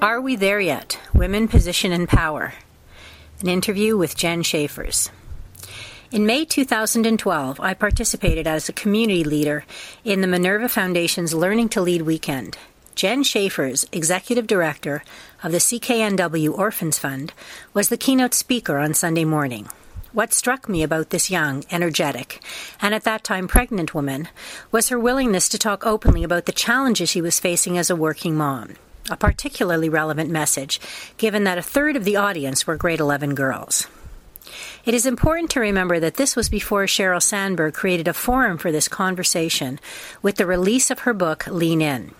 Are We There Yet? Women, Position, and Power. An interview with Jen Schaefers. In May 2012, I participated as a community leader in the Minerva Foundation's Learning to Lead weekend. Jen Schaefers, Executive Director of the CKNW Orphans Fund, was the keynote speaker on Sunday morning. What struck me about this young, energetic, and at that time pregnant woman was her willingness to talk openly about the challenges she was facing as a working mom. A particularly relevant message, given that a third of the audience were grade 11 girls. It is important to remember that this was before Sheryl Sandberg created a forum for this conversation with the release of her book, Lean In.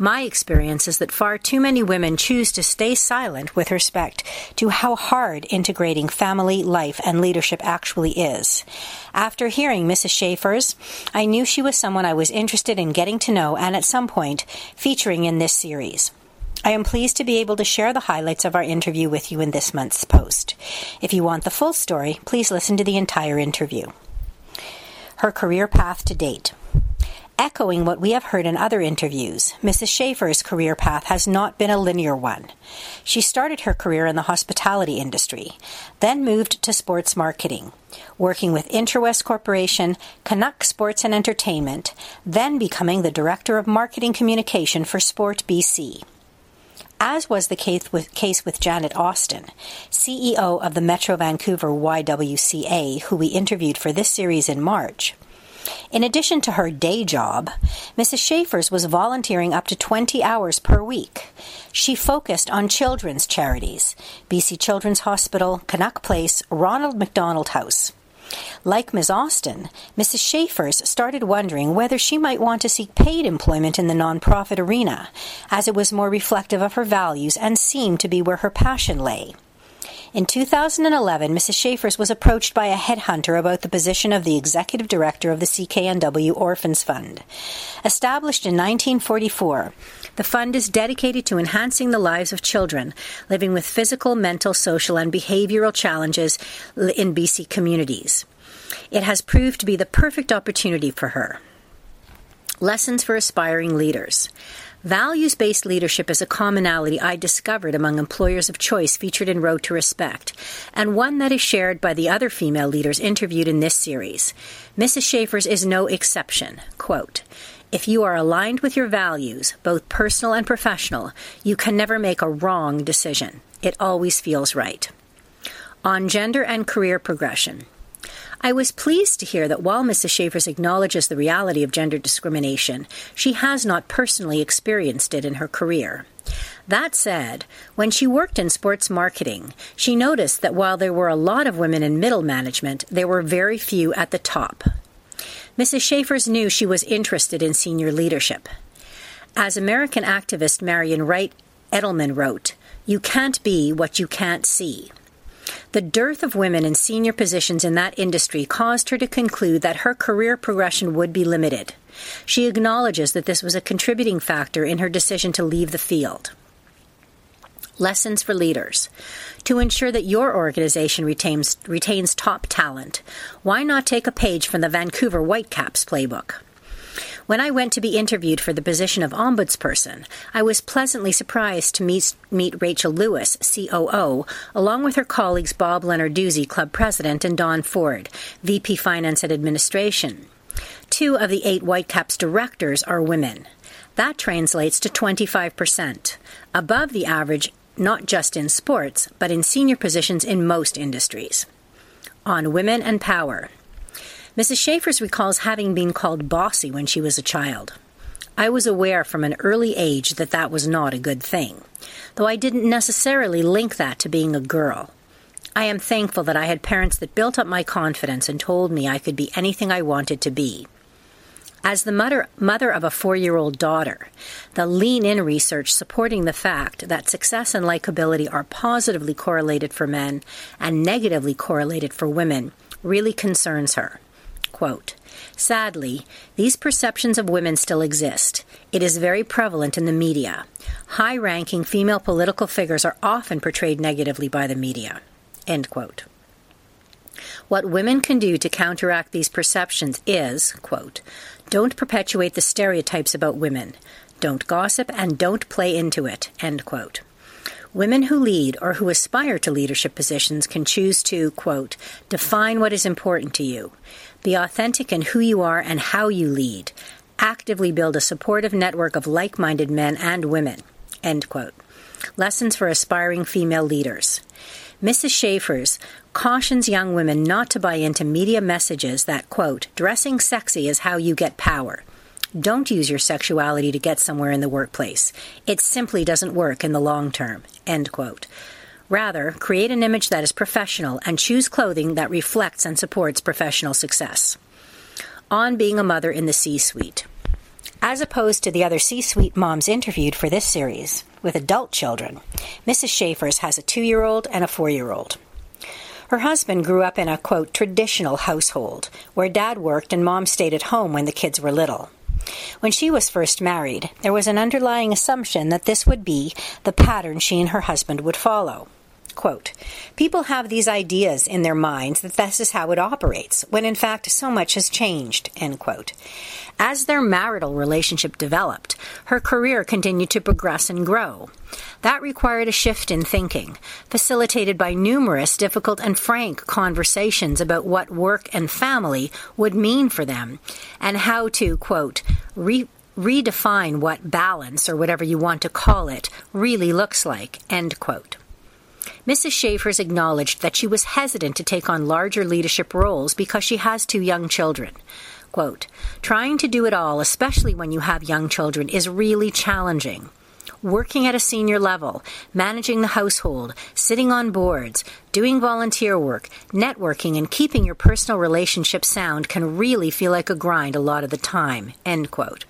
My experience is that far too many women choose to stay silent with respect to how hard integrating family, life, and leadership actually is. After hearing Mrs. Schaefers, I knew she was someone I was interested in getting to know and at some point featuring in this series. I am pleased to be able to share the highlights of our interview with you in this month's post. If you want the full story, please listen to the entire interview. Her career path to date. Echoing what we have heard in other interviews, Mrs. Schaefers' career path has not been a linear one. She started her career in the hospitality industry, then moved to sports marketing, working with Interwest Corporation, Canuck Sports and Entertainment, then becoming the Director of Marketing Communication for Sport BC. As was the case with, case with Janet Austin, CEO of the Metro Vancouver YWCA, who we interviewed for this series in March, in addition to her day job, Mrs. Schaefers was volunteering up to 20 hours per week. She focused on children's charities BC Children's Hospital, Canuck Place, Ronald McDonald House. Like Ms. Austin, Mrs. Schaefers started wondering whether she might want to seek paid employment in the nonprofit arena, as it was more reflective of her values and seemed to be where her passion lay. In 2011, Mrs. Schaefers was approached by a headhunter about the position of the executive director of the CKNW Orphans Fund. Established in 1944, the fund is dedicated to enhancing the lives of children living with physical, mental, social, and behavioral challenges in BC communities. It has proved to be the perfect opportunity for her. Lessons for aspiring leaders. Values based leadership is a commonality I discovered among employers of choice featured in Road to Respect, and one that is shared by the other female leaders interviewed in this series. Mrs. Schaefers is no exception. Quote, if you are aligned with your values, both personal and professional, you can never make a wrong decision. It always feels right. On gender and career progression. I was pleased to hear that while Mrs. Schaefers acknowledges the reality of gender discrimination, she has not personally experienced it in her career. That said, when she worked in sports marketing, she noticed that while there were a lot of women in middle management, there were very few at the top. Mrs. Schaefers knew she was interested in senior leadership. As American activist Marian Wright Edelman wrote, You can't be what you can't see. The dearth of women in senior positions in that industry caused her to conclude that her career progression would be limited. She acknowledges that this was a contributing factor in her decision to leave the field. Lessons for leaders. To ensure that your organization retains, retains top talent, why not take a page from the Vancouver Whitecaps playbook? When I went to be interviewed for the position of ombudsperson, I was pleasantly surprised to meet, meet Rachel Lewis, COO, along with her colleagues Bob Lenarduzzi, club president, and Don Ford, VP Finance and Administration. Two of the eight Whitecaps directors are women. That translates to 25%, above the average not just in sports, but in senior positions in most industries. On women and power. Mrs. Schaefers recalls having been called bossy when she was a child. I was aware from an early age that that was not a good thing, though I didn't necessarily link that to being a girl. I am thankful that I had parents that built up my confidence and told me I could be anything I wanted to be. As the mother, mother of a four year old daughter, the lean in research supporting the fact that success and likability are positively correlated for men and negatively correlated for women really concerns her. Quote, Sadly, these perceptions of women still exist. It is very prevalent in the media. High ranking female political figures are often portrayed negatively by the media. End quote. What women can do to counteract these perceptions is, quote, don't perpetuate the stereotypes about women. Don't gossip and don't play into it. End quote. Women who lead or who aspire to leadership positions can choose to, quote, define what is important to you, be authentic in who you are and how you lead, actively build a supportive network of like minded men and women, end quote. Lessons for aspiring female leaders. Mrs. Schaefer's cautions young women not to buy into media messages that, quote, dressing sexy is how you get power. Don't use your sexuality to get somewhere in the workplace. It simply doesn't work in the long term, end quote. Rather, create an image that is professional and choose clothing that reflects and supports professional success. On being a mother in the C suite. As opposed to the other C suite moms interviewed for this series with adult children, Mrs. Schaefer's has a two year old and a four year old. Her husband grew up in a quote traditional household where dad worked and mom stayed at home when the kids were little. When she was first married, there was an underlying assumption that this would be the pattern she and her husband would follow. Quote, People have these ideas in their minds that this is how it operates, when in fact so much has changed. End quote. As their marital relationship developed, her career continued to progress and grow. That required a shift in thinking, facilitated by numerous difficult and frank conversations about what work and family would mean for them, and how to, quote, re- redefine what balance, or whatever you want to call it, really looks like, end quote. Mrs. Schaefer's acknowledged that she was hesitant to take on larger leadership roles because she has two young children. Quote, Trying to do it all, especially when you have young children, is really challenging. Working at a senior level, managing the household, sitting on boards, doing volunteer work, networking, and keeping your personal relationship sound can really feel like a grind a lot of the time. End quote.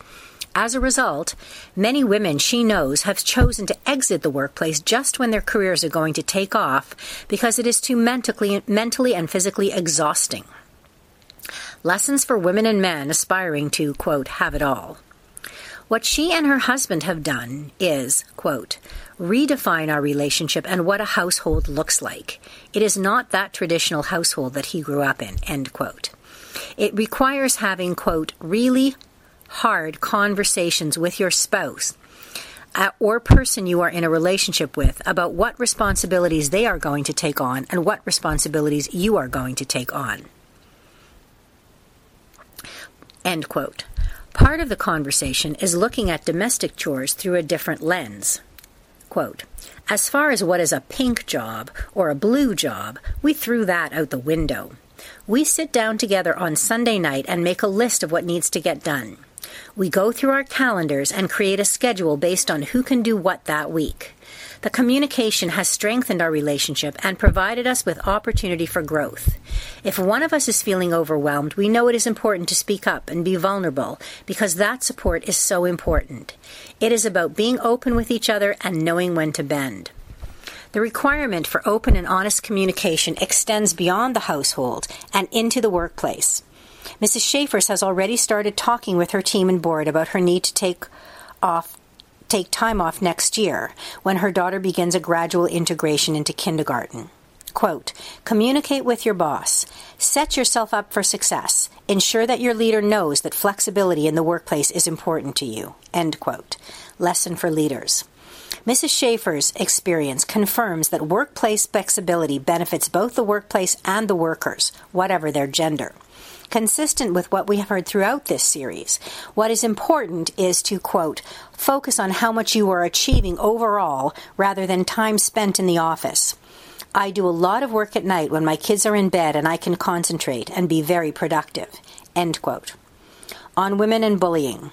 As a result, many women she knows have chosen to exit the workplace just when their careers are going to take off because it is too mentally, mentally and physically exhausting. Lessons for women and men aspiring to, quote, have it all. What she and her husband have done is, quote, redefine our relationship and what a household looks like. It is not that traditional household that he grew up in, end quote. It requires having, quote, really hard conversations with your spouse uh, or person you are in a relationship with about what responsibilities they are going to take on and what responsibilities you are going to take on. End quote. Part of the conversation is looking at domestic chores through a different lens. Quote, as far as what is a pink job or a blue job, we threw that out the window. We sit down together on Sunday night and make a list of what needs to get done. We go through our calendars and create a schedule based on who can do what that week. The communication has strengthened our relationship and provided us with opportunity for growth. If one of us is feeling overwhelmed, we know it is important to speak up and be vulnerable because that support is so important. It is about being open with each other and knowing when to bend. The requirement for open and honest communication extends beyond the household and into the workplace. Mrs. Schaefer's has already started talking with her team and board about her need to take off take time off next year when her daughter begins a gradual integration into kindergarten. Quote, communicate with your boss. Set yourself up for success. Ensure that your leader knows that flexibility in the workplace is important to you. End quote. Lesson for leaders. Mrs. Schaefer's experience confirms that workplace flexibility benefits both the workplace and the workers, whatever their gender consistent with what we have heard throughout this series. What is important is to, quote, focus on how much you are achieving overall rather than time spent in the office. I do a lot of work at night when my kids are in bed and I can concentrate and be very productive. End quote. On women and bullying.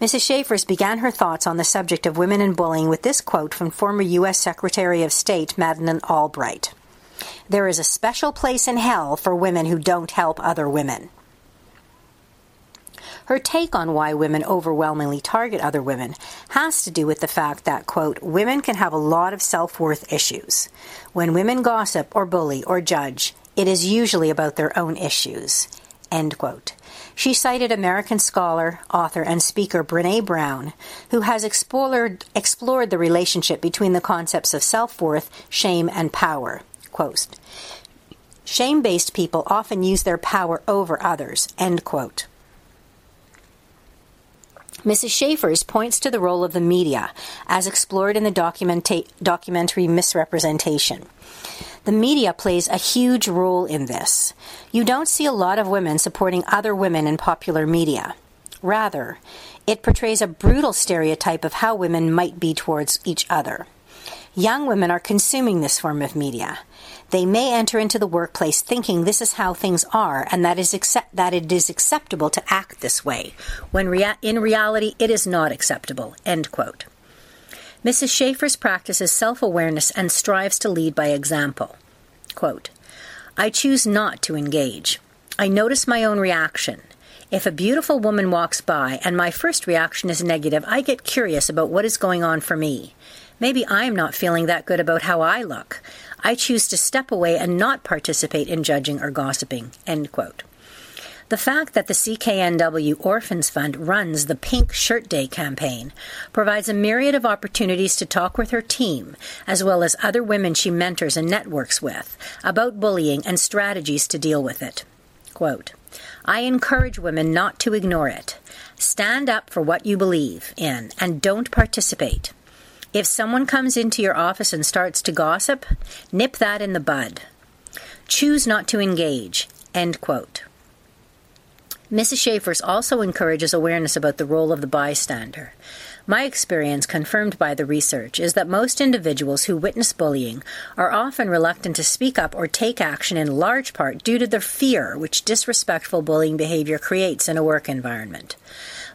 Mrs. Schaefer's began her thoughts on the subject of women and bullying with this quote from former U.S. Secretary of State Madeleine Albright. There is a special place in hell for women who don't help other women. Her take on why women overwhelmingly target other women has to do with the fact that, quote, women can have a lot of self worth issues. When women gossip or bully or judge, it is usually about their own issues, end quote. She cited American scholar, author, and speaker Brene Brown, who has explored, explored the relationship between the concepts of self worth, shame, and power. Quote, Shame based people often use their power over others. End quote. Mrs. Schaefers points to the role of the media as explored in the documenta- documentary Miss Representation. The media plays a huge role in this. You don't see a lot of women supporting other women in popular media. Rather, it portrays a brutal stereotype of how women might be towards each other. Young women are consuming this form of media. They may enter into the workplace thinking this is how things are and that, is accept- that it is acceptable to act this way, when rea- in reality it is not acceptable. End quote. Mrs. Schaefers practices self awareness and strives to lead by example. Quote, I choose not to engage. I notice my own reaction. If a beautiful woman walks by and my first reaction is negative, I get curious about what is going on for me. Maybe I'm not feeling that good about how I look. I choose to step away and not participate in judging or gossiping. End quote. The fact that the CKNW Orphans Fund runs the Pink Shirt Day campaign provides a myriad of opportunities to talk with her team, as well as other women she mentors and networks with, about bullying and strategies to deal with it. Quote, I encourage women not to ignore it. Stand up for what you believe in and don't participate. If someone comes into your office and starts to gossip, nip that in the bud. Choose not to engage. End quote. Mrs. Schaefers also encourages awareness about the role of the bystander. My experience, confirmed by the research, is that most individuals who witness bullying are often reluctant to speak up or take action in large part due to the fear which disrespectful bullying behavior creates in a work environment.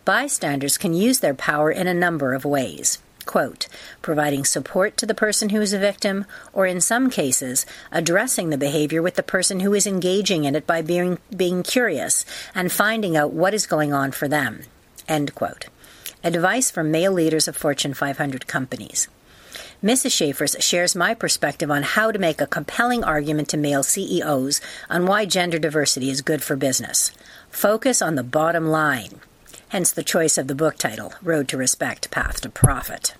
Bystanders can use their power in a number of ways quote, providing support to the person who is a victim, or in some cases, addressing the behavior with the person who is engaging in it by being, being curious and finding out what is going on for them, end quote. Advice from male leaders of Fortune 500 companies. Mrs. Schaefers shares my perspective on how to make a compelling argument to male CEOs on why gender diversity is good for business. Focus on the bottom line hence the choice of the book title, Road to Respect Path to Profit.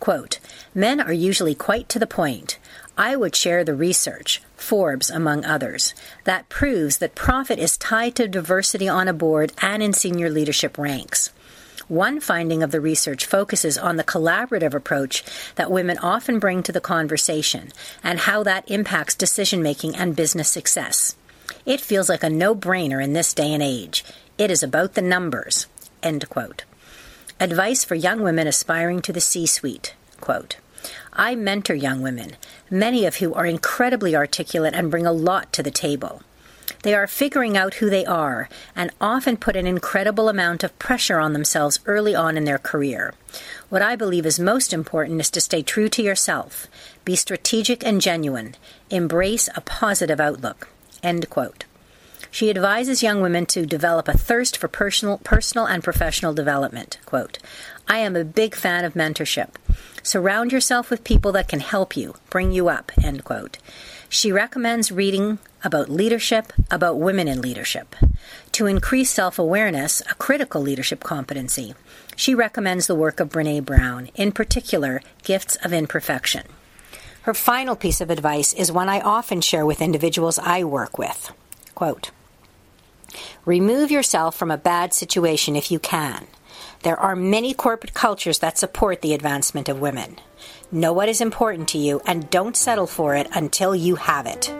Quote, Men are usually quite to the point. I would share the research, Forbes among others, that proves that profit is tied to diversity on a board and in senior leadership ranks. One finding of the research focuses on the collaborative approach that women often bring to the conversation and how that impacts decision making and business success. It feels like a no brainer in this day and age. It is about the numbers. End quote. Advice for young women aspiring to the C suite. Quote, I mentor young women, many of who are incredibly articulate and bring a lot to the table. They are figuring out who they are and often put an incredible amount of pressure on themselves early on in their career. What I believe is most important is to stay true to yourself, be strategic and genuine, embrace a positive outlook. End quote. She advises young women to develop a thirst for personal, personal and professional development. Quote, I am a big fan of mentorship. Surround yourself with people that can help you, bring you up. End quote. She recommends reading about leadership, about women in leadership. To increase self awareness, a critical leadership competency, she recommends the work of Brene Brown, in particular, Gifts of Imperfection. Her final piece of advice is one I often share with individuals I work with. Quote, Remove yourself from a bad situation if you can. There are many corporate cultures that support the advancement of women. Know what is important to you and don't settle for it until you have it.